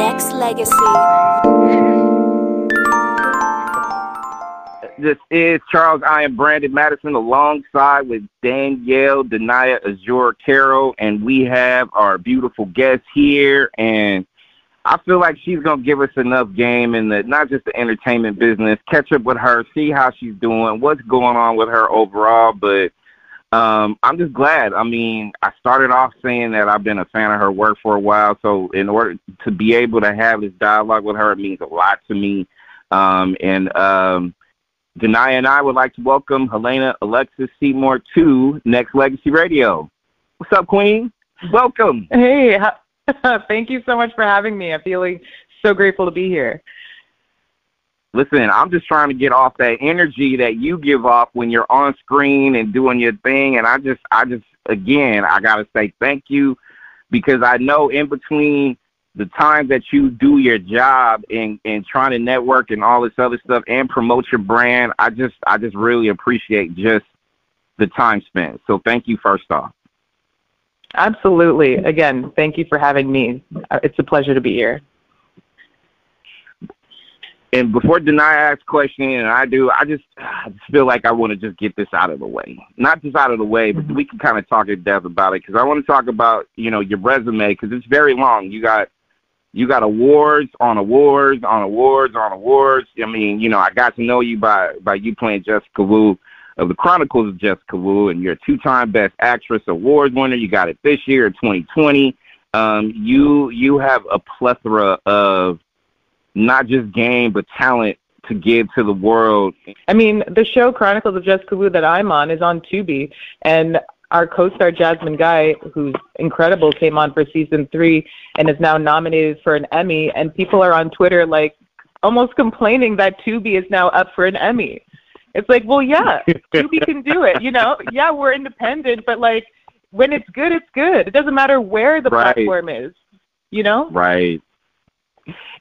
Nexxlegacy. This is Charles. iambranded Madison alongside with Danielle Denia Azure Carroll, and we have our beautiful guest here. And I feel like she's gonna give us enough game in the not just the entertainment business. Catch up with her, see how she's doing, what's going on with her overall. But um, I'm just glad. I mean, I started off saying that I've been a fan of her work for a while. So in order to be able to have this dialogue with her, it means a lot to me. Um, and um, and I would like to welcome Helena Alexis Seymour to Nexxlegacy Radio. What's up, Queen? Welcome. Hey, thank you so much for having me. I'm feeling so grateful to be here listen, I'm just trying to get off that energy that you give off when you're on screen and doing your thing. And I just, I just, again, I got to say thank you because I know in between the time that you do your job and, and trying to network and all this other stuff and promote your brand, I just, I just really appreciate just the time spent. So thank you first off. Absolutely. Again, thank you for having me. Uh, it's a pleasure to be here and before Denia asks question, and I do, I just, I just feel like I want to just get this out of the way. Not just out of the way, but mm-hmm. we can kind of talk in depth about it because I want to talk about, you know, your resume because it's very long. You got, you got awards on awards on awards on awards. I mean, you know, I got to know you by by you playing Jessica Wu of the Chronicles of Jessica Wu, and you're a two-time Best Actress Awards winner. You got it this year, 2020. Um, you you have a plethora of not just game but talent to give to the world. I mean, the show Chronicles of Jessica Wu that I'm on is on Tubi, and our co-star Jasmine Guy, who's incredible, came on for season three and is now nominated for an Emmy. And people are on Twitter like almost complaining that Tubi is now up for an Emmy. It's like, well, yeah, Tubi can do it. You know, yeah, we're independent, but like when it's good, it's good. It doesn't matter where the right. platform is. You know, right.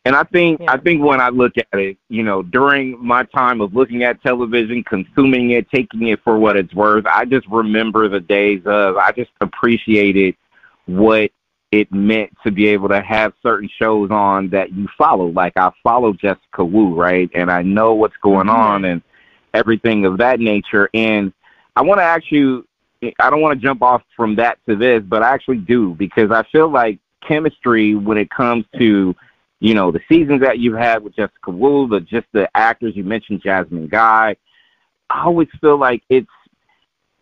And I think yeah. I think when I look at it, you know, during my time of looking at television, consuming it, taking it for what it's worth, I just remember the days of I just appreciated what it meant to be able to have certain shows on that you follow. Like I follow Jessica Wu, right? And I know what's going mm-hmm. on and everything of that nature. And I want to ask you I don't want to jump off from that to this, but I actually do because I feel like chemistry when it comes to you know, the seasons that you've had with Jessica Wu, the just the actors you mentioned, Jasmine Guy. I always feel like it's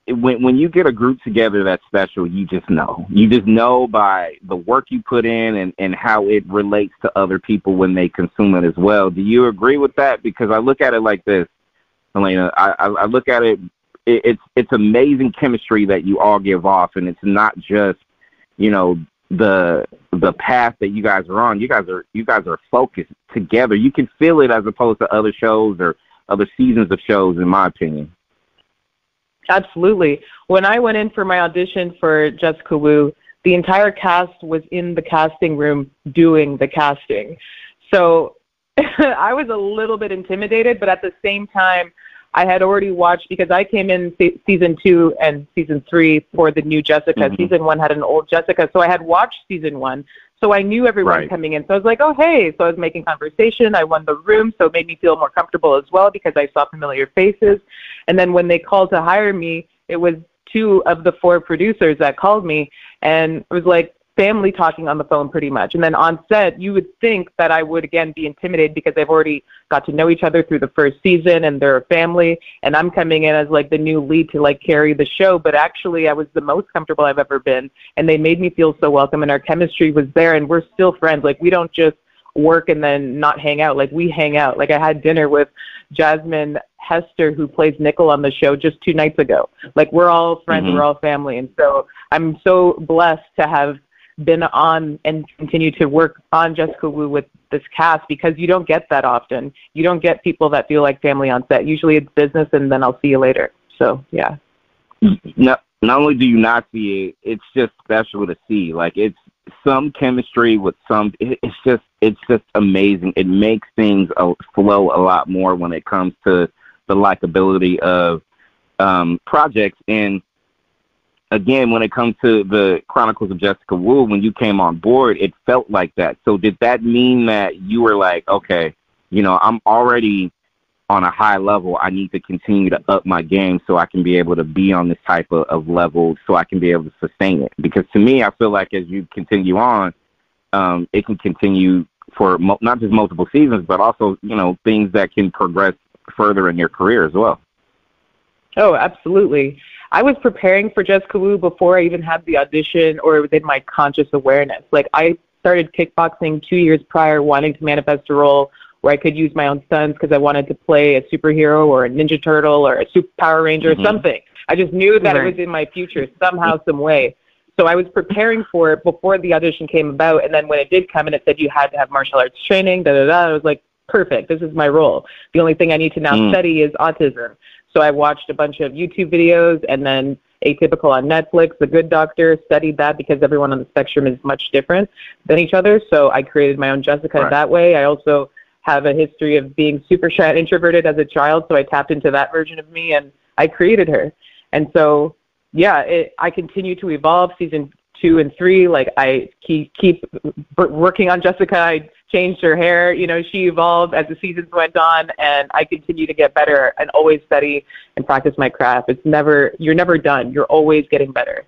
when when you get a group together that's special, you just know. You just know by the work you put in and and how it relates to other people when they consume it as well. Do you agree with that? Because I look at it like this, Helena. I I, I look at it. It's it's amazing chemistry that you all give off, and it's not just you know the the path that you guys are on. You guys are you guys are focused together. You can feel it as opposed to other shows or other seasons of shows, in my opinion. Absolutely. When I went in for my audition for Jessica Wu, the entire cast was in the casting room doing the casting. So I was a little bit intimidated, but at the same time, I had already watched because I came in se- season two and season three for the new Jessica. Mm-hmm. Season one had an old Jessica, so I had watched season one. So I knew everyone right. coming in. So I was like, oh, hey. So I was making conversation. I won the room, so it made me feel more comfortable as well because I saw familiar faces. And then when they called to hire me, it was two of the four producers that called me. And it was like, family talking on the phone pretty much. And then on set, you would think that I would again be intimidated because they've already got to know each other through the first season and they're a family. And I'm coming in as like the new lead to like carry the show. But actually, I was the most comfortable I've ever been. And they made me feel so welcome. And our chemistry was there. And we're still friends. Like, we don't just work and then not hang out. Like, we hang out. Like, I had dinner with Jasmine Hester, who plays Nickel on the show, just two nights ago. Like, we're all friends. Mm-hmm. We're all family. And so I'm so blessed to have been on and continue to work on Jessica Wu with this cast because you don't get that often. You don't get people that feel like family on set. Usually it's business and then I'll see you later. So yeah. Not not only do you not see it, it's just special to see. Like it's some chemistry with some. It's just it's just amazing. It makes things flow a lot more when it comes to the likability of um, projects and again, when it comes to the Chronicles of Jessica Wu, when you came on board, it felt like that. So did that mean that you were like, okay, you know, I'm already on a high level. I need to continue to up my game so I can be able to be on this type of, of level so I can be able to sustain it. Because to me, I feel like as you continue on, um, it can continue for mo- not just multiple seasons, but also, you know, things that can progress further in your career as well. Oh, absolutely. I was preparing for Jessica Wu before I even had the audition or within my conscious awareness. Like I started kickboxing two years prior, wanting to manifest a role where I could use my own stunts because I wanted to play a superhero or a Ninja Turtle or a Super Power Ranger mm-hmm. or something. I just knew that right. it was in my future somehow, some way. So I was preparing for it before the audition came about, and then when it did come and it said you had to have martial arts training, da da da, I was like, perfect. This is my role. The only thing I need to now mm. study is autism. So I watched a bunch of YouTube videos and then Atypical on Netflix, The Good Doctor, studied that because everyone on the spectrum is much different than each other. So I created my own Jessica right. that way. I also have a history of being super shy and introverted as a child, so I tapped into that version of me and I created her. And so, yeah, it, I continue to evolve. Season two and three, like I keep keep working on Jessica. I changed her hair. You know, she evolved as the seasons went on, and I continue to get better and always study and practice my craft. It's never you're never done. You're always getting better.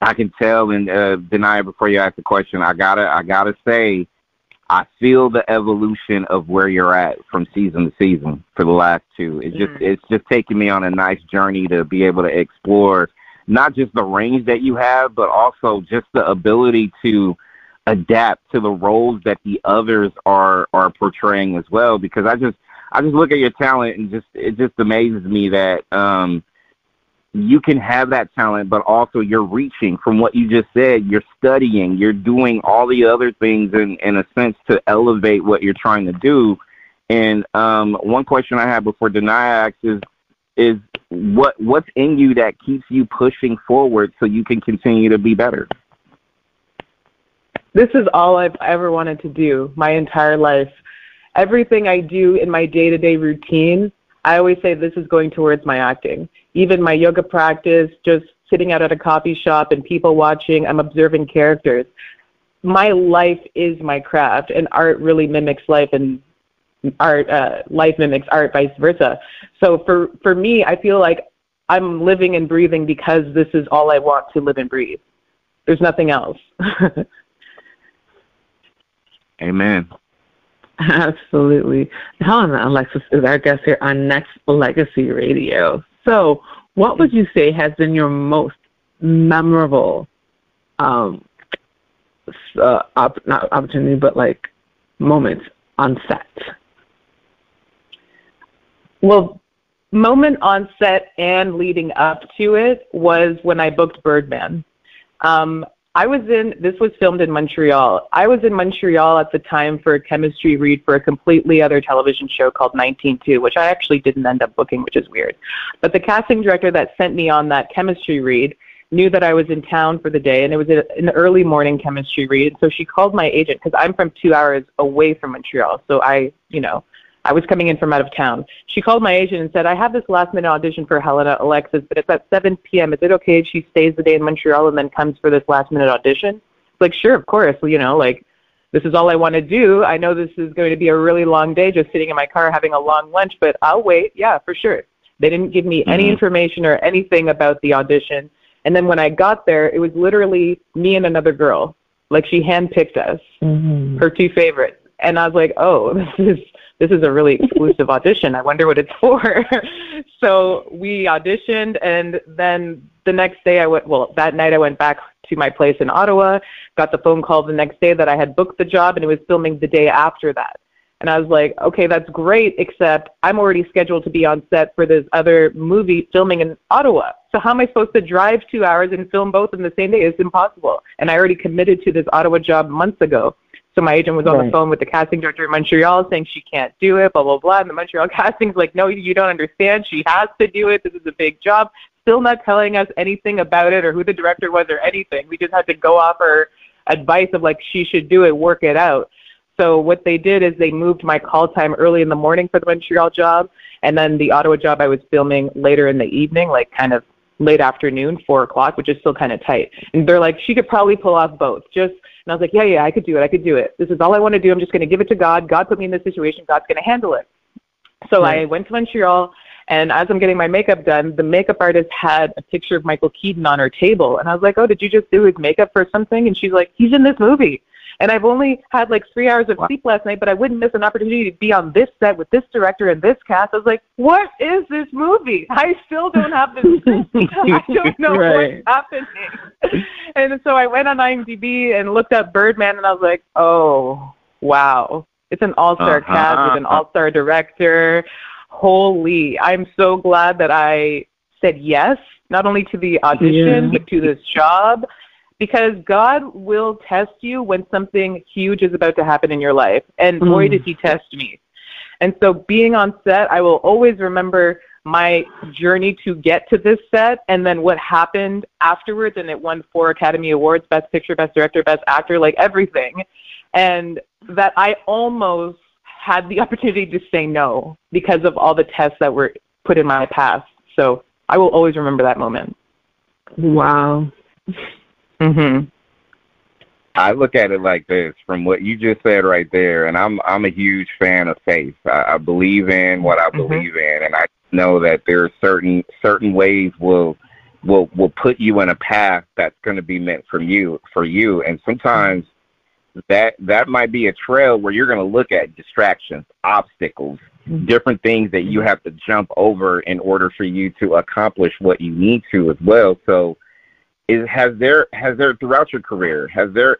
I can tell, and uh, Denia, before you ask the question, I gotta I gotta say I feel the evolution of where you're at from season to season for the last two. It's just mm. it's just taking me on a nice journey to be able to explore not just the range that you have, but also just the ability to adapt to the roles that the others are are portraying as well. Because I just I just look at your talent and just it just amazes me that um you can have that talent, but also you're reaching from what you just said. You're studying, you're doing all the other things in, in a sense to elevate what you're trying to do. And um, one question I have before Denia asks is, is what what's in you that keeps you pushing forward so you can continue to be better? This is all I've ever wanted to do my entire life. Everything I do in my day to day routine I always say this is going towards my acting. Even my yoga practice, just sitting out at a coffee shop and people watching, I'm observing characters. My life is my craft, and art really mimics life, and art uh, life mimics art, vice versa. So for for me, I feel like I'm living and breathing because this is all I want to live and breathe. There's nothing else. Amen. Absolutely. Helena Alexis is our guest here on Next Legacy Radio. So, what would you say has been your most memorable, um, uh, op- not opportunity, but like moment on set? Well, moment on set and leading up to it was when I booked Birdman. Um, I was in, this was filmed in Montreal. I was in Montreal at the time for a chemistry read for a completely other television show called 192, which I actually didn't end up booking, which is weird. But the casting director that sent me on that chemistry read knew that I was in town for the day, and it was a, an early morning chemistry read. So she called my agent because I'm from two hours away from Montreal. So I, you know, I was coming in from out of town. She called my agent and said, I have this last minute audition for Helena Alexis, but it's at 7 p.m. Is it okay if she stays the day in Montreal and then comes for this last minute audition? It's like, sure, of course. Well, you know, like, this is all I want to do. I know this is going to be a really long day just sitting in my car having a long lunch, but I'll wait. Yeah, for sure. They didn't give me any mm-hmm. information or anything about the audition. And then when I got there, it was literally me and another girl. Like she handpicked us, mm-hmm. her two favorites. And I was like, oh, this is this is a really exclusive audition. I wonder what it's for. so we auditioned, and then the next day I went, well, that night I went back to my place in Ottawa, got the phone call the next day that I had booked the job, and it was filming the day after that. And I was like, okay, that's great, except I'm already scheduled to be on set for this other movie filming in Ottawa. So how am I supposed to drive two hours and film both in the same day? It's impossible. And I already committed to this Ottawa job months ago. So my agent was on right. the phone with the casting director in Montreal saying she can't do it, blah, blah, blah. And the Montreal casting's like, no, you don't understand. She has to do it. This is a big job. Still not telling us anything about it or who the director was or anything. We just had to go off her advice of like, she should do it, work it out. So what they did is they moved my call time early in the morning for the Montreal job. And then the Ottawa job I was filming later in the evening, like kind of late afternoon, four o'clock, which is still kind of tight. And they're like, she could probably pull off both. Just and I was like, yeah, yeah, I could do it. I could do it. This is all I want to do. I'm just going to give it to God. God put me in this situation. God's going to handle it. So. I went to Montreal, and as I'm getting my makeup done, the makeup artist had a picture of Michael Keaton on her table, and I was like, oh, did you just do his makeup for something? And she's like, he's in this movie. And I've only had like three hours of sleep last night, but I wouldn't miss an opportunity to be on this set with this director and this cast. I was like, what is this movie? I still don't have this. I don't know right. what's happening. and so I went on IMDb and looked up Birdman, and I was like, oh, wow. It's an all star uh-huh. cast with an all star director. Holy, I'm so glad that I said yes, not only to the audition, yeah. but to this job because God will test you when something huge is about to happen in your life. And mm. boy, did He test me. And so, being on set, I will always remember my journey to get to this set and then what happened afterwards. And it won four Academy Awards Best Picture, Best Director, Best Actor, like everything. And that I almost had the opportunity to say no because of all the tests that were put in my past. So, I will always remember that moment. Wow. Mhm. I look at it like this from what you just said right there, and I'm I'm a huge fan of faith. I, I believe in what I mm-hmm. believe in, and I know that there are certain certain ways will will will put you in a path that's going to be meant for you for you, and sometimes that that might be a trail where you're going to look at distractions, obstacles, mm-hmm. different things that you have to jump over in order for you to accomplish what you need to as well. So is has there has there throughout your career has there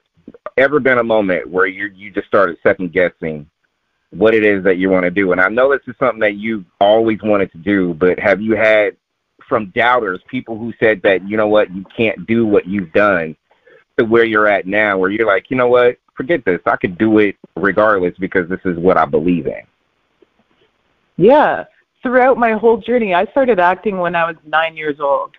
ever been a moment where you you just started second guessing what it is that you want to do? And I know this is something that you've always wanted to do, but have you had from doubters, people who said that you know what you can't do what you've done to where you're at now, where you're like, you know what, forget this, I could do it regardless because this is what I believe in. Yeah, throughout my whole journey, I started acting when I was nine years old.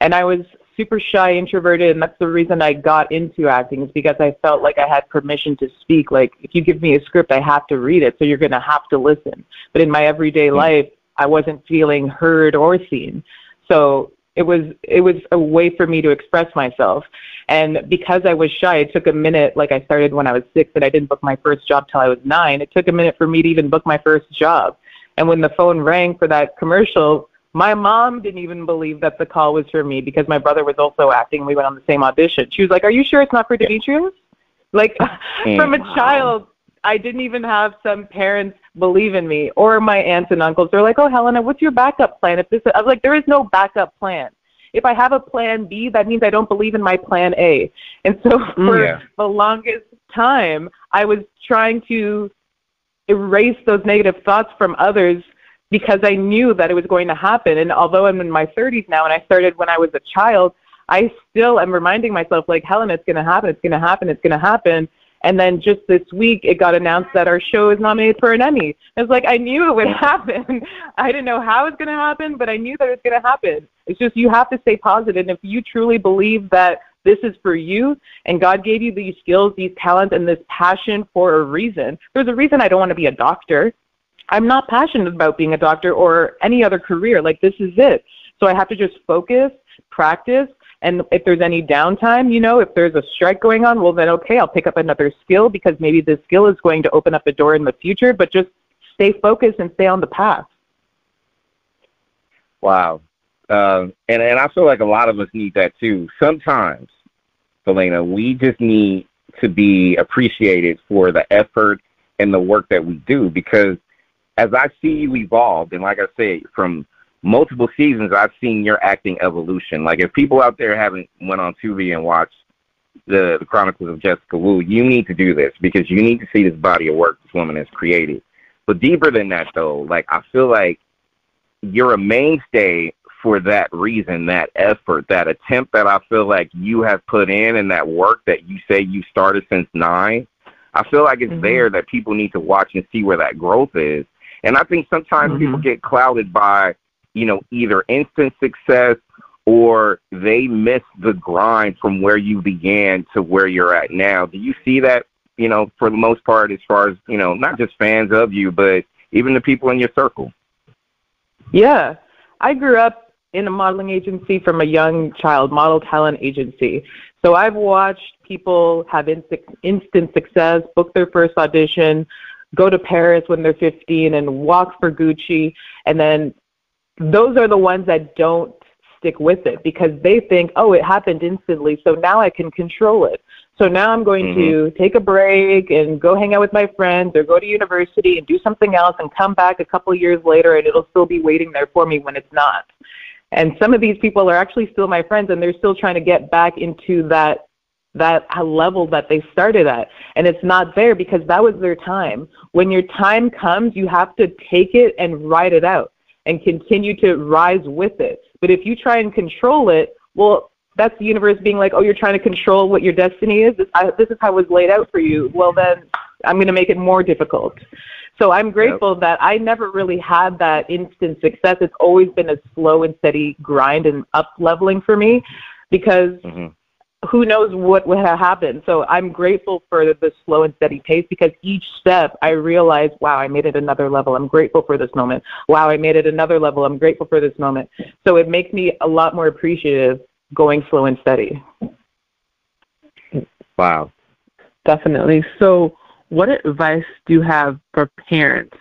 And I was super shy, introverted, and that's the reason I got into acting is because I felt like I had permission to speak. Like if you give me a script, I have to read it, so you're going to have to listen. But in my everyday mm-hmm. life, I wasn't feeling heard or seen. So it was it was a way for me to express myself. And because I was shy, it took a minute. Like I started when I was six, and I didn't book my first job till I was nine. It took a minute for me to even book my first job. And when the phone rang for that commercial, my mom didn't even believe that the call was for me because my brother was also acting. We went on the same audition. She was like, "Are you sure it's not for Demetrius?" Like from a child, I didn't even have some parents believe in me or my aunts and uncles. They're like, "Oh, Helena, what's your backup plan?" If this, I was like, "There is no backup plan. If I have a plan B, that means I don't believe in my plan A." And so mm, for yeah. the longest time, I was trying to erase those negative thoughts from others because I knew that it was going to happen. And although I'm in my 30s now and I started when I was a child, I still am reminding myself, like, Helen, it's going to happen, it's going to happen, it's going to happen. And then just this week, it got announced that our show is nominated for an Emmy. It's like I knew it would happen. I didn't know how it was going to happen, but I knew that it was going to happen. It's just you have to stay positive. And if you truly believe that this is for you and God gave you these skills, these talents, and this passion for a reason, there's a reason I don't want to be a doctor. I'm not passionate about being a doctor or any other career. Like this is it. So I have to just focus, practice, and if there's any downtime, you know, if there's a strike going on, well then okay, I'll pick up another skill because maybe this skill is going to open up a door in the future, but just stay focused and stay on the path. Wow. Uh, and and I feel like a lot of us need that too. Sometimes, Selena, we just need to be appreciated for the effort and the work that we do because as I see you evolve, and like I said, from multiple seasons, I've seen your acting evolution. Like if people out there haven't went on Tubi and watched the, the Chronicles of Jessica Wu, you need to do this because you need to see this body of work this woman has created. But deeper than that, though, like I feel like you're a mainstay for that reason, that effort, that attempt that I feel like you have put in, and that work that you say you started since nine. I feel like it's mm-hmm. there that people need to watch and see where that growth is and I think sometimes mm-hmm. people get clouded by, you know, either instant success or they miss the grind from where you began to where you're at now. Do you see that, you know, for the most part, as far as, you know, not just fans of you, but even the people in your circle? Yeah. I grew up in a modeling agency from a young child, model talent agency. So I've watched people have instant success, book their first audition, go to Paris when they're 15 and walk for Gucci. And then those are the ones that don't stick with it because they think, oh, it happened instantly, so now I can control it. So now I'm going mm-hmm. to take a break and go hang out with my friends or go to university and do something else and come back a couple years later and it'll still be waiting there for me when it's not. And some of these people are actually still my friends and they're still trying to get back into that that level that they started at. And it's not there because that was their time. When your time comes, you have to take it and ride it out and continue to rise with it. But if you try and control it, well, that's the universe being like, oh, you're trying to control what your destiny is. This, I, this is how it was laid out for you. Well, then I'm going to make it more difficult. So I'm grateful yep. that I never really had that instant success. It's always been a slow and steady grind and up leveling for me because mm-hmm who knows what would have happened. So I'm grateful for the, the, slow and steady pace because each step I realize, wow, I made it another level. I'm grateful for this moment. Wow, I made it another level. I'm grateful for this moment. So it makes me a lot more appreciative going slow and steady. Wow. Definitely. So what advice do you have for parents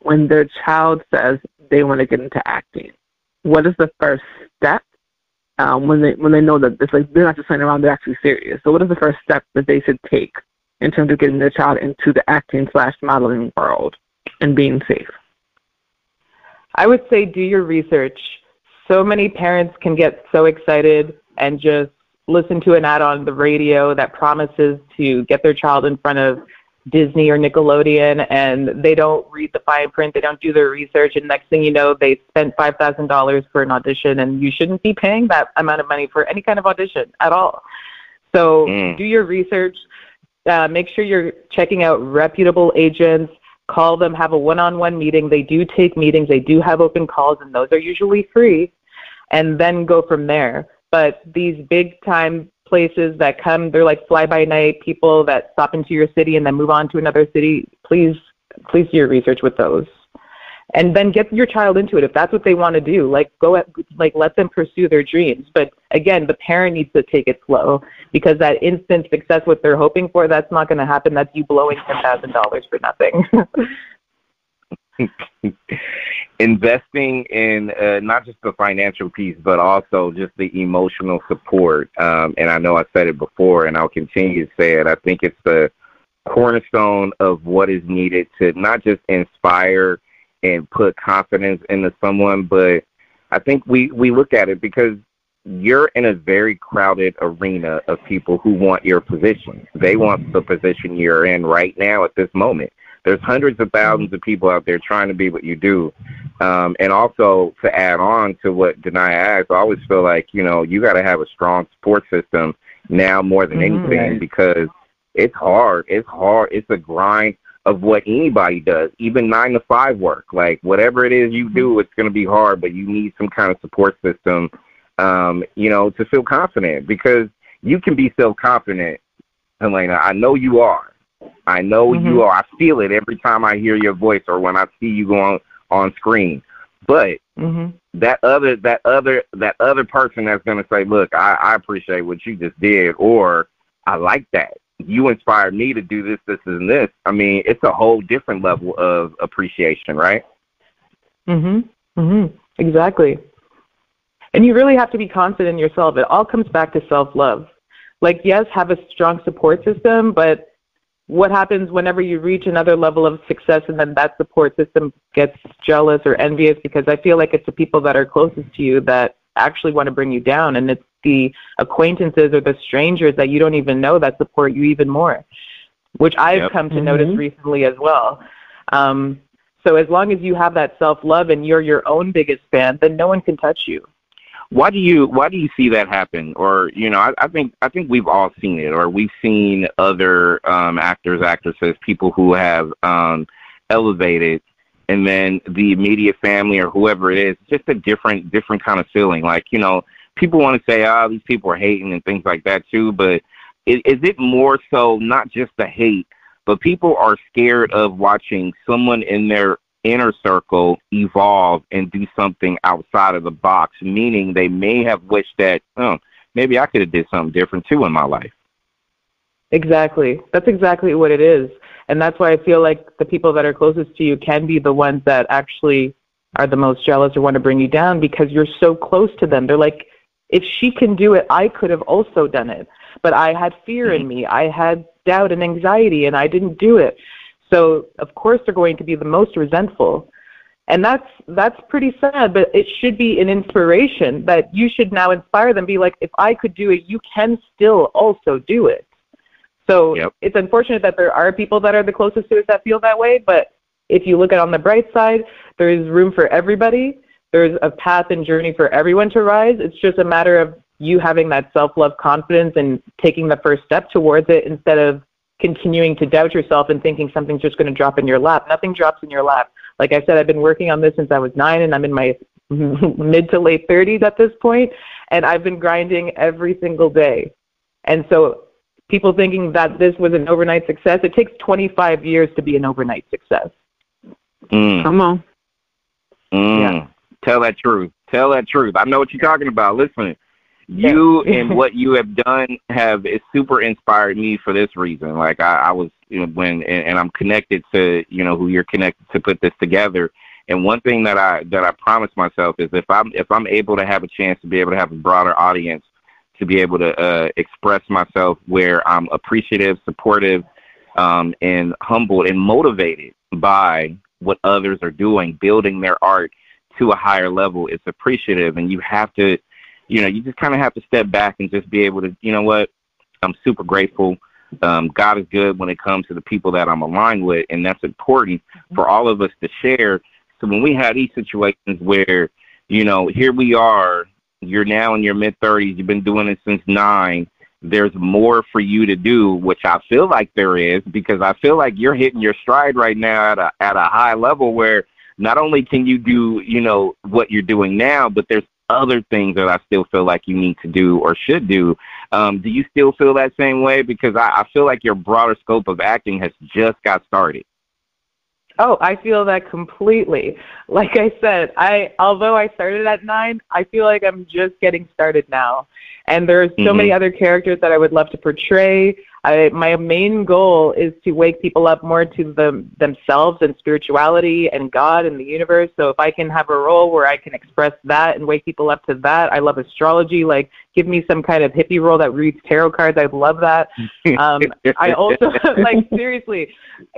when their child says they want to get into acting? What is the first step um, when they when they know that it's like they're not just playing around, they're actually serious. So, what is the first step that they should take in terms of getting their child into the acting slash modeling world and being safe? I would say do your research. So many parents can get so excited and just listen to an ad on the radio that promises to get their child in front of Disney or Nickelodeon and they don't read the fine print, they don't do their research, and next thing you know, they spent five thousand dollars for an audition, and you shouldn't be paying that amount of money for any kind of audition at all. So mm. do your research. Uh, make sure you're checking out reputable agents. Call them, have a one-on-one meeting. They do take meetings. They do have open calls, and those are usually free. And then go from there. But these big-time places that come, they're like fly by night people that stop into your city and then move on to another city. Please, please do your research with those. And then get your child into it if that's what they want to do. Like go at, like let them pursue their dreams. But again, the parent needs to take it slow because that instant success, what they're hoping for, that's not going to happen. That's you blowing ten thousand dollars for nothing. investing in uh, not just the financial piece, but also just the emotional support. Um, and I know I said it before, and I'll continue to say it. I think it's the cornerstone of what is needed to not just inspire and put confidence into someone, but I think we we look at it because you're in a very crowded arena of people who want your position. They want the position you're in right now at this moment there's hundreds of thousands of people out there trying to be what you do. Um, and also to add on to what Denia asked, I always feel like, you know, you got to have a strong support system now more than mm-hmm. anything because it's hard. It's hard. It's a grind of what anybody does, even nine to five work. Like whatever it is you do, mm-hmm. it's going to be hard, but you need some kind of support system, um, you know, to feel confident because you can be self confident, Helena. I know you are. I know mm-hmm. you are. I feel it every time I hear your voice or when I see you go on on screen. But mm-hmm. that other that other that other person that's gonna say, "Look, I, I appreciate what you just did," or "I like that." You inspired me to do this, this, and this. I mean, it's a whole different level of appreciation, right? Mhm. Mhm. Exactly. And you really have to be confident in yourself. It all comes back to self love. Like, yes, have a strong support system, but what happens whenever you reach another level of success and then that support system gets jealous or envious because I feel like it's the people that are closest to you that actually want to bring you down and it's the acquaintances or the strangers that you don't even know that support you even more, which I've yep. come to mm-hmm. notice recently as well. Um, so as long as you have that self love and you're your own biggest fan, then no one can touch you why do you why do you see that happen? Or you know I, I think i think we've all seen it or we've seen other um actors actresses people who have um elevated and then the immediate family or whoever it is just a different different kind of feeling. Like you know people want to say oh these people are hating and things like that too but is, is it more so not just the hate but people are scared of watching someone in their inner circle evolve and do something outside of the box, meaning they may have wished that, oh, maybe I could have did something different too in my life. Exactly. That's exactly what it is. And that's why I feel like the people that are closest to you can be the ones that actually are the most jealous or want to bring you down because you're so close to them. They're like, if she can do it, I could have also done it. But I had fear in mm-hmm. me. I had doubt and anxiety and I didn't do it. So of course they're going to be the most resentful. And that's that's pretty sad, but it should be an inspiration that you should now inspire them be like if I could do it, you can still also do it. So yep. it's unfortunate that there are people that are the closest to us that feel that way, but if you look at on the bright side, there is room for everybody. There's a path and journey for everyone to rise. It's just a matter of you having that self-love confidence and taking the first step towards it instead of continuing to doubt yourself and thinking something's just going to drop in your lap. Nothing drops in your lap. Like I said, I've been working on this since I was nine, and I'm in my mid to late 30s at this point, and I've been grinding every single day. And so people thinking that this was an overnight success. It takes 25 years to be an overnight success. Mm. Come on. Mm. Yeah. Tell that truth. Tell that truth. I know what you're talking about. Listen, you and what you have done have is super inspired me for this reason. Like I, I was, you know, when and, and I'm connected to, you know, who you're connected to put this together. And one thing that I that I promise myself is if I'm if I'm able to have a chance to be able to have a broader audience to be able to uh, express myself where I'm appreciative, supportive, um, and humbled and motivated by what others are doing, building their art to a higher level. It's appreciative, and you have to, you know, you just kind of have to step back and just be able to, you know what, I'm super grateful. Um, God is good when it comes to the people that I'm aligned with, and that's important for all of us to share. So when we have these situations where, you know, here we are you're now in your mid 30s. You've been doing it since nine. There's more for you to do, which I feel like there is, because I feel like you're hitting your stride right now at a at a high level where not only can you do, you know, what you're doing now, but there's other things that I still feel like you need to do or should do. Um, do you still feel that same way? Because I, I feel like your broader scope of acting has just got started. Oh, I feel that completely. Like I said, I although I started at nine, I feel like I'm just getting started now. And there are so mm-hmm. many other characters that I would love to portray. I, my main goal is to wake people up more to the, themselves and spirituality and God and the universe. So if I can have a role where I can express that and wake people up to that, I love astrology. Like give me some kind of hippie role that reads tarot cards. I'd love that. Um, I also like seriously,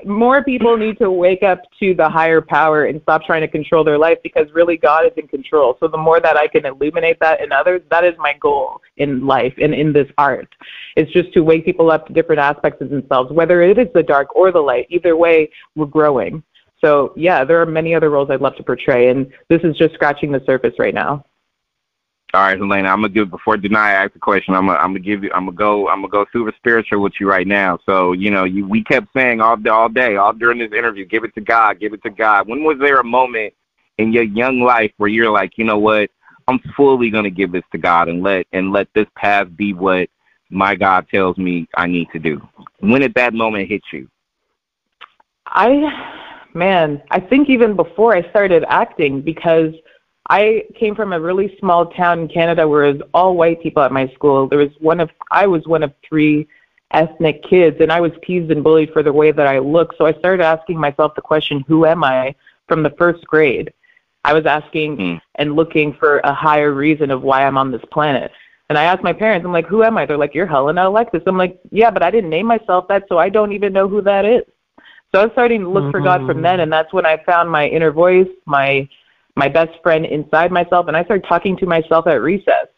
more people need to wake up to the higher power and stop trying to control their life because really God is in control. So the more that I can illuminate that in others, that is my goal in life and in this art. It's just to wake people up to different aspects of themselves, whether it is the dark or the light. Either way, we're growing. So yeah, there are many other roles I'd love to portray, and this is just scratching the surface right now. All right, Helena, I'm gonna give before Denia ask the question. I'm gonna I'm gonna give you I'm gonna go I'm gonna go super spiritual with you right now. So you know you we kept saying all day all day all during this interview, give it to God, give it to God. When was there a moment in your young life where you're like, you know what, I'm fully gonna give this to God and let and let this path be what my God tells me I need to do. When did that moment hit you? I man, I think even before I started acting because I came from a really small town in Canada where it was all white people at my school. There was one of I was one of three ethnic kids and I was teased and bullied for the way that I look. So I started asking myself the question, who am I from the first grade? I was asking mm. and looking for a higher reason of why I'm on this planet. And I asked my parents, I'm like, who am I? They're like, you're Helena Alexis. I'm like, yeah, but I didn't name myself that, so I don't even know who that is. So I was starting to look mm-hmm. for God from mm-hmm. then, and that's when I found my inner voice, my my best friend inside myself, and I started talking to myself at recess.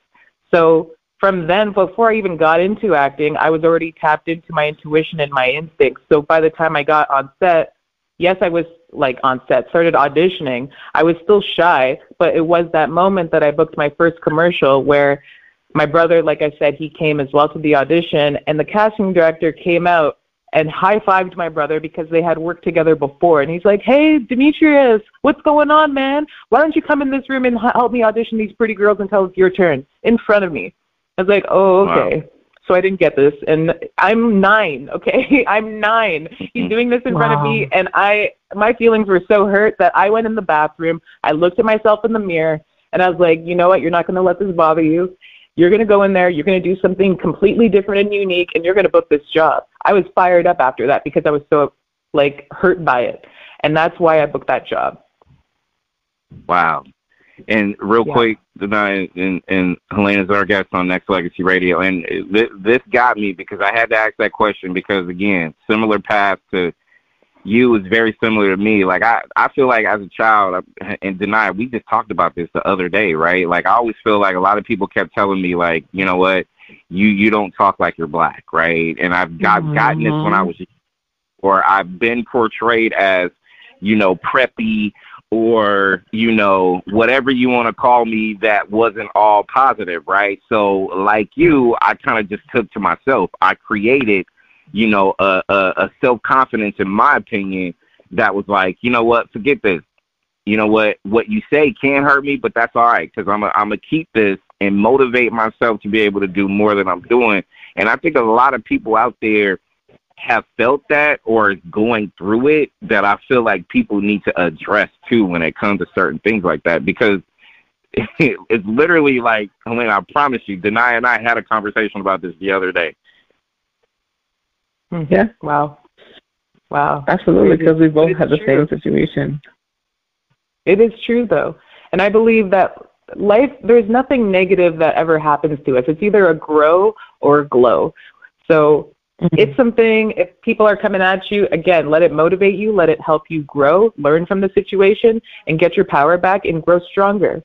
So from then, before I even got into acting, I was already tapped into my intuition and my instincts. So by the time I got on set, yes, I was like on set, started auditioning. I was still shy, but it was that moment that I booked my first commercial where my brother, like I said, he came as well to the audition, and the casting director came out and high fived my brother because they had worked together before. And he's like, Hey, Demetrius, what's going on, man? Why don't you come in this room and help me audition these pretty girls until it's your turn in front of me? I was like, Oh, okay. Wow. so I didn't get this. And I'm nine, okay? I'm nine. He's doing this in wow. front of me, and I, my feelings were so hurt that I went in the bathroom. I looked at myself in the mirror, and I was like, you know what? You're not going to let this bother you. You're going to go in there. You're going to do something completely different and unique, and you're going to book this job. I was fired up after that because I was so like hurt by it, and that's why I booked that job. Wow. And real yeah. quick, tonight, and, and Helena's our guest on Nexxlegacy Radio, and this, this got me because I had to ask that question because again, similar path to you is very similar to me. Like I, I feel like as a child, and deny we just talked about this the other day, right? Like I always feel like a lot of people kept telling me, like, you know what, you you don't talk like you're black, right? And I've got mm-hmm. gotten this when I was, or I've been portrayed as, you know, preppy or you know whatever you want to call me that wasn't all positive right so like you i kind of just took to myself i created you know a, a, a self confidence in my opinion that was like you know what forget this you know what what you say can hurt me but that's all right because i'm i'm gonna keep this and motivate myself to be able to do more than i'm doing and i think a lot of people out there have felt that or is going through it that I feel like people need to address too when it comes to certain things like that because it's literally like I mean I promise you, Denia and I had a conversation about this the other day. Hmm. Yeah. Wow. Wow. Absolutely, because we both had the true. same situation. It is true though. And I believe that life there's nothing negative that ever happens to us. It's either a grow or a glow. So Mm-hmm. It's something, if people are coming at you, again, let it motivate you, let it help you grow, learn from the situation, and get your power back and grow stronger.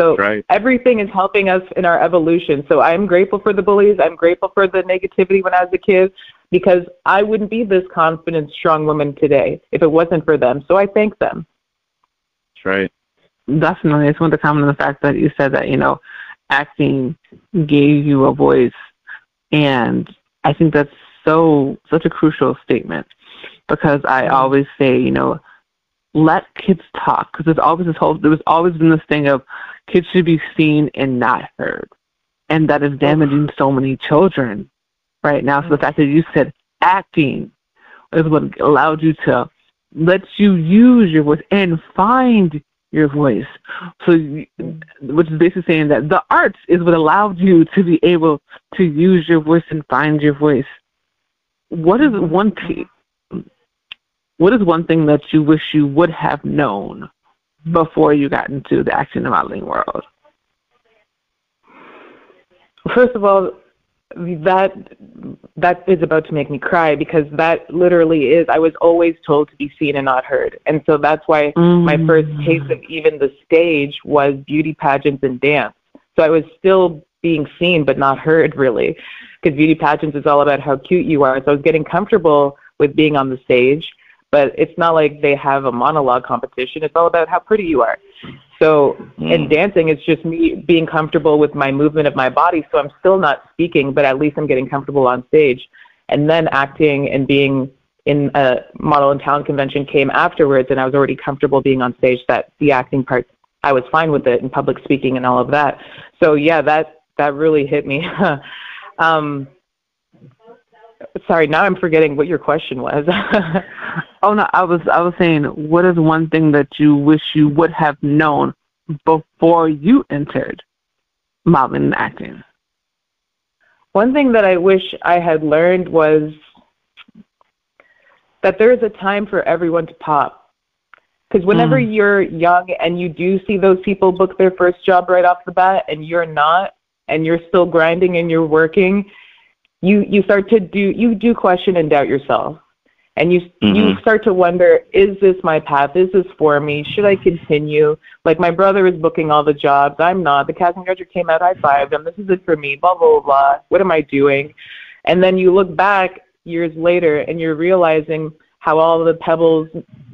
So right. everything is helping us in our evolution. So I'm grateful for the bullies. I'm grateful for the negativity when I was a kid because I wouldn't be this confident, strong woman today if it wasn't for them. So I thank them. That's right. Definitely. I just want to comment on the fact that you said that, you know, acting gave you a voice and I think that's so such a crucial statement because I mm-hmm. always say, you know, let kids talk because there's always this whole there's always been this thing of kids should be seen and not heard, and that is damaging so many children right now. So the fact that you said acting is what allowed you to let you use your voice and find your voice. So, which is basically saying that the arts is what allowed you to be able to use your voice and find your voice. What is one thing what is one thing that you wish you would have known before you got into the acting and modeling world? First of all, that that is about to make me cry because that literally is I was always told to be seen and not heard. And so that's why mm. my first taste of even the stage was beauty pageants and dance. So I was still being seen but not heard really because beauty pageants is all about how cute you are. So I was getting comfortable with being on the stage, but it's not like they have a monologue competition. It's all about how pretty you are. So mm. in dancing, it's just me being comfortable with my movement of my body. So I'm still not speaking, but at least I'm getting comfortable on stage. And then acting and being in a model and talent convention came afterwards, and I was already comfortable being on stage. That the acting part, I was fine with it, and public speaking and all of that. So yeah, that that really hit me. um, sorry, now I'm forgetting what your question was. oh no, I was I was saying, what is one thing that you wish you would have known before you entered modeling and acting? One thing that I wish I had learned was that there is a time for everyone to pop. Because whenever mm. you're young and you do see those people book their first job right off the bat and you're not, and you're still grinding and you're working, you you start to do you do question and doubt yourself. And you mm-hmm. you start to wonder is this my path? Is this for me? Should i continue? Like my brother is booking all the jobs. I'm not. The casting director came out i fived him this is it for me blah blah blah. What am i doing? And then you look back years later and you're realizing how all the pebbles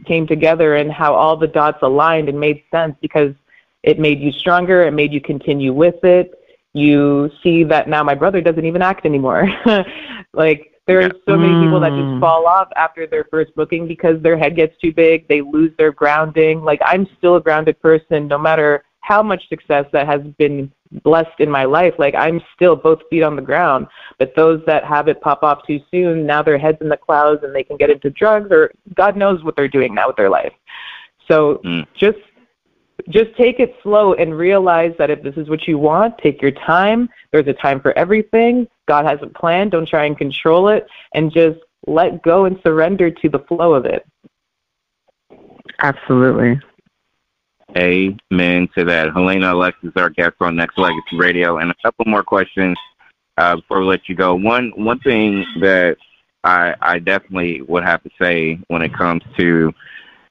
came together and how all the dots aligned and made sense because it made you stronger. It made you continue with it you see that now my brother doesn't even act anymore. like there are so many people that just mm. fall off after their first booking because their head gets too big, they lose their grounding. Like I'm still a grounded person no matter how much success that has been blessed in my life. Like I'm still both feet on the ground, but those that have it pop off too soon, now their heads in the clouds and they can get into drugs or God knows what they're doing now with their life. So mm. just just take it slow and realize that if this is what you want, take your time. There's a time for everything. God has a plan. Don't try and control it and just let go and surrender to the flow of it. Absolutely. Amen to that. Helena Alexis, our guest on Nexxlegacy Radio, and a couple more questions uh, before we let you go. One one thing that I, I definitely would have to say when it comes to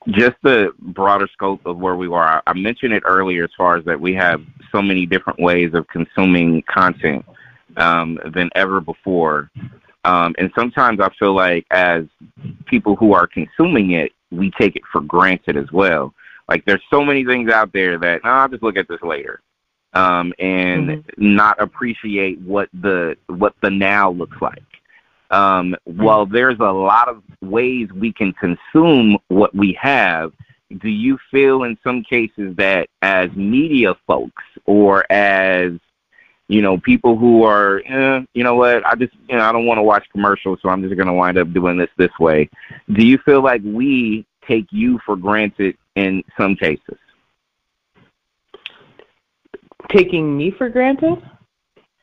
just the broader scope of where we are. I mentioned it earlier as far as that we have so many different ways of consuming content um, than ever before. Um, and sometimes I feel like as people who are consuming it, we take it for granted as well. Like there's so many things out there that no, I'll just look at this later, um, and mm-hmm. not appreciate what the what the now looks like. Um, mm-hmm. While there's a lot of ways we can consume what we have, do you feel in some cases that as media folks or as you know, people who are, eh, you know what, I just, you know, I don't want to watch commercials, so I'm just going to wind up doing this this way. Do you feel like we take you for granted in some cases? Taking me for granted?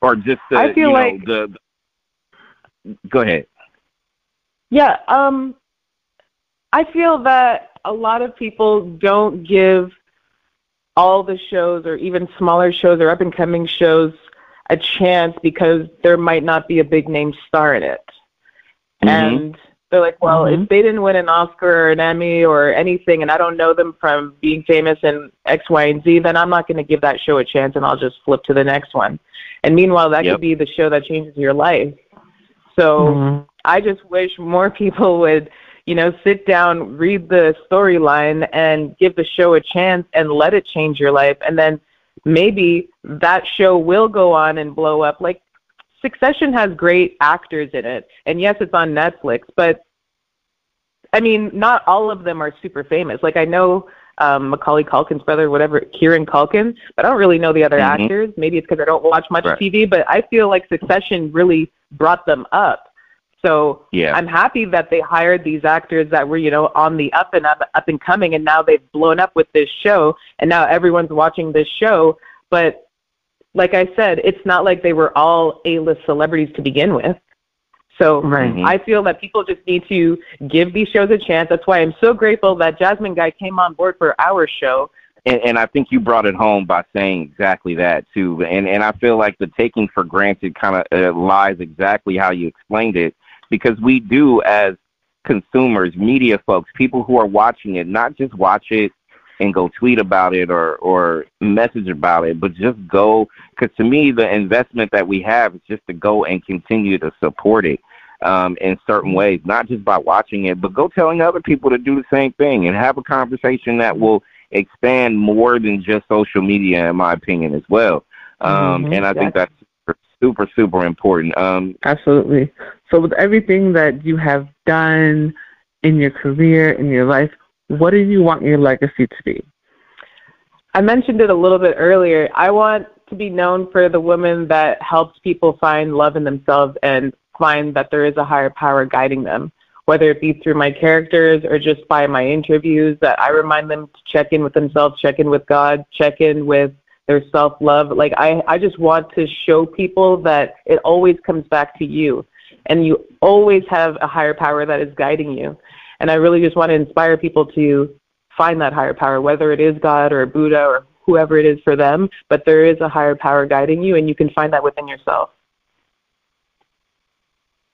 Or just the, I feel like know, the, go ahead. Yeah, um, I feel that a lot of people don't give all the shows or even smaller shows or up and coming shows a chance because there might not be a big name star in it. Mm-hmm. And they're like, well, mm-hmm. if they didn't win an Oscar or an Emmy or anything, and I don't know them from being famous in X, Y, and Z, then I'm not going to give that show a chance, and I'll just flip to the next one. And meanwhile, that yep. could be the show that changes your life. So mm-hmm. I just wish more people would, you know, sit down, read the storyline, and give the show a chance and let it change your life, and then maybe that show will go on and blow up. Like Succession has great actors in it, and yes, it's on Netflix, but I mean, not all of them are super famous. Like I know um, Macaulay Culkin's brother, whatever, Kieran Culkin, but I don't really know the other mm-hmm. actors. Maybe it's because I don't watch much right. TV, but I feel like Succession really brought them up. So yeah. I'm happy that they hired these actors that were, you know, on the up and up, up and coming, and now they've blown up with this show, and now everyone's watching this show. But like I said, it's not like they were all A-list celebrities to begin with. So right. I feel that people just need to give these shows a chance. That's why I'm so grateful that Jasmine Guy came on board for our show. And, and I think you brought it home by saying exactly that too. And and I feel like the taking for granted kind of uh, lies exactly how you explained it, because we do as consumers, media folks, people who are watching it, not just watch it and go tweet about it or or message about it, but just go because to me the investment that we have is just to go and continue to support it um, in certain ways, not just by watching it, but go telling other people to do the same thing and have a conversation that will expand more than just social media, in my opinion, as well. Um, mm-hmm, and I think that's super, super important. Um, Absolutely. So, with everything that you have done in your career, in your life, what do you want your legacy to be? I mentioned it a little bit earlier. I want to be known for the woman that helps people find love in themselves and find that there is a higher power guiding them, whether it be through my characters or just by my interviews, that I remind them to check in with themselves, check in with God, check in with their self love. Like, I, I just want to show people that it always comes back to you, and you always have a higher power that is guiding you. And I really just want to inspire people to find that higher power, whether it is God or Buddha or whoever it is for them, but there is a higher power guiding you, and you can find that within yourself.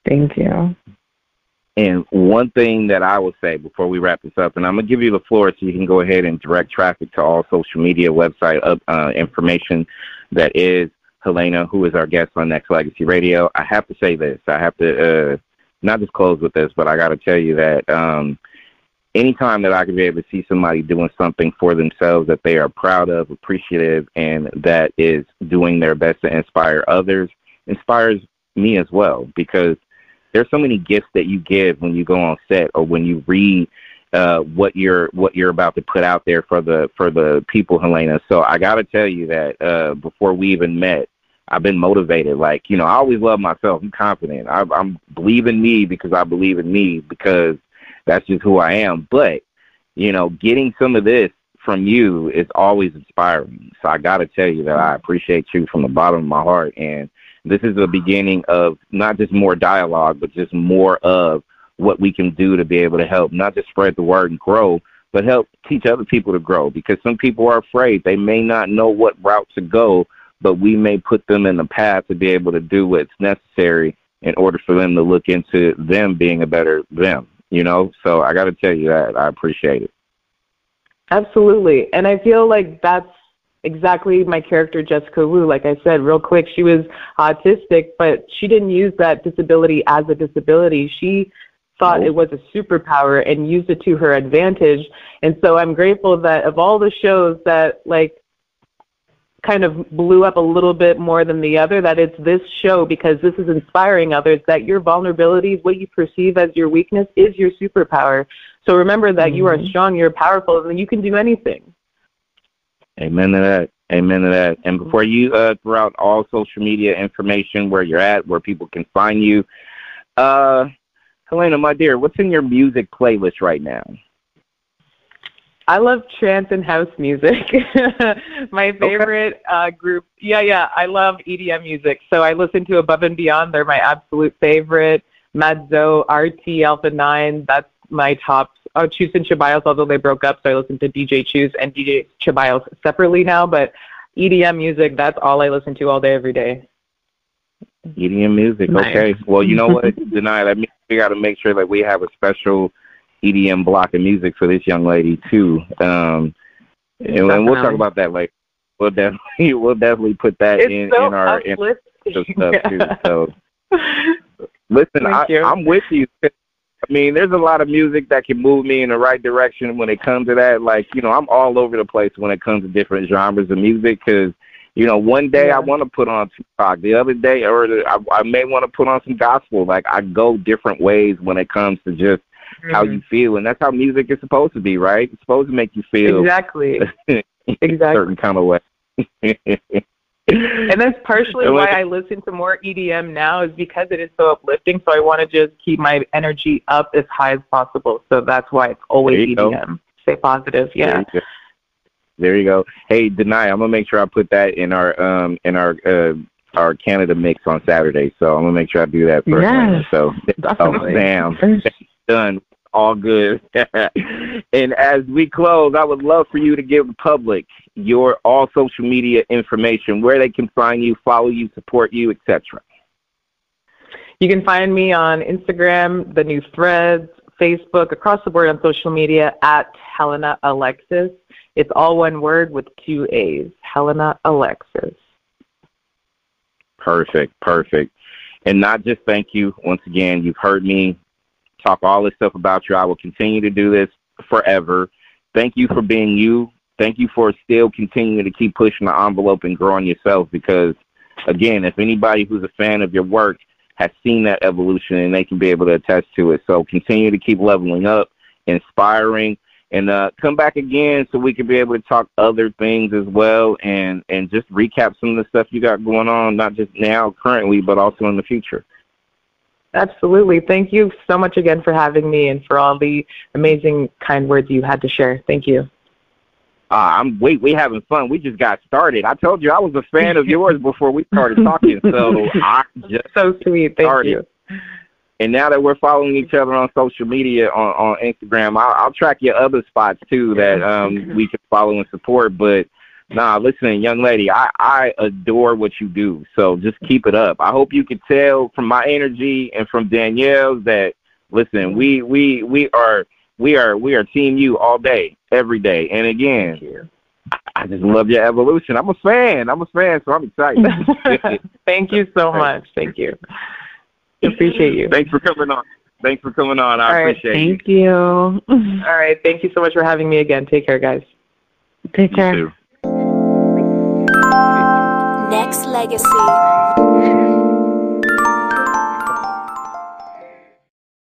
Thank you. And one thing that I will say before we wrap this up, and I'm going to give you the floor so you can go ahead and direct traffic to all social media website uh, information that is Helena, who is our guest on Nexxlegacy Radio. I have to say this. I have to uh, not just close with this, but I got to tell you that um, anytime that I can be able to see somebody doing something for themselves that they are proud of, appreciative, and that is doing their best to inspire others, inspires me as well because there's so many gifts that you give when you go on set or when you read uh, what you're what you're about to put out there for the for the people, Helena. So I got to tell you that uh, before we even met, I've been motivated. Like you know, I always love myself. I'm confident. I, I'm believe in me because I believe in me because that's just who I am. But you know, getting some of this from you is always inspiring. So I got to tell you that I appreciate you from the bottom of my heart. And this is the beginning of not just more dialogue, but just more of what we can do to be able to help not just spread the word and grow, but help teach other people to grow because some people are afraid. They may not know what route to go, but we may put them in the path to be able to do what's necessary in order for them to look into them being a better them, you know? So I got to tell you that I appreciate it. Absolutely. And I feel like that's exactly my character Jessica Wu. Like I said, real quick, she was autistic, but she didn't use that disability as a disability. She thought it was a superpower and used it to her advantage. And so I'm grateful that of all the shows that like kind of blew up a little bit more than the other, that it's this show because this is inspiring others that your vulnerabilities, what you perceive as your weakness, is your superpower. So remember that mm-hmm. you are mm-hmm. strong, you're powerful, and you can do anything. Amen to that. Amen to that. And before you uh, throw out all social media information, where you're at, where people can find you, uh, Helena, my dear, what's in your music playlist right now? I love trance and house music. my favorite okay. uh, group, yeah, yeah, I love EDM music. So I listen to Above and Beyond. They're my absolute favorite. Madzo, ARTY, Alpha 9, that's my top. Oh, Chus and Ceballos, although they broke up, so I listen to DJ Chus and DJ Ceballos separately now. But EDM music, that's all I listen to all day, every day. EDM music, nice. okay. Well, you know what, Denia, that means we got to make sure that we have a special EDM block of music for this young lady too. Um, and, and we'll talk about that later. We'll definitely we'll definitely put that it's in so in our in stuff too. So listen, I, I'm with you. I mean, there's a lot of music that can move me in the right direction when it comes to that. Like, you know, I'm all over the place when it comes to different genres of music because, you know, one day yeah. I want to put on Tupac, the other day, or the, I, I may want to put on some gospel. Like, I go different ways when it comes to just mm-hmm. how you feel, and that's how music is supposed to be, right? It's supposed to make you feel exactly, exactly, certain kind of way. and that's partially why I listen to more EDM now is because it is so uplifting. So I want to just keep my energy up as high as possible. So that's why it's always EDM. Go. Stay positive. Yeah. There you, there you go. Hey, Denia. I'm gonna make sure I put that in our um in our uh our Canada mix on Saturday. So I'm gonna make sure I do that first. Yes, so definitely. oh damn, done all good. and as we close, I would love for you to give the public your all social media information, where they can find you, follow you, support you, etc. You can find me on Instagram, the new threads, Facebook, across the board on social media at Helena Alexis. It's all one word with two A's. Helena Alexis. Perfect, perfect. And not just thank you. Once again, you've heard me talk all this stuff about you. I will continue to do this forever. Thank you for being you. Thank you for still continuing to keep pushing the envelope and growing yourself because, again, if anybody who's a fan of your work has seen that evolution and they can be able to attest to it. So continue to keep leveling up, inspiring, and uh, come back again so we can be able to talk other things as well and, and just recap some of the stuff you got going on, not just now, currently, but also in the future. Absolutely. Thank you so much again for having me and for all the amazing kind words you had to share. Thank you. Uh, I'm wait, we having fun. We just got started. I told you I was a fan of yours before we started talking, so I just so sweet. Thank started. you. And now that we're following each other on social media on on Instagram, I'll, I'll track your other spots too that um we can follow and support. But Nah, listen, young lady, I, I adore what you do. So just keep it up. I hope you can tell from my energy and from Danielle's that listen, we we we are we are we are team you all day, every day. And again, I just love your evolution. I'm a fan. I'm a fan, so I'm excited. Thank you so much. Thank you. Appreciate you. Thanks for coming on. Thanks for coming on. I all appreciate right, thank you. Thank you. All right. Thank you so much for having me again. Take care, guys. Take care. Nexxlegacy.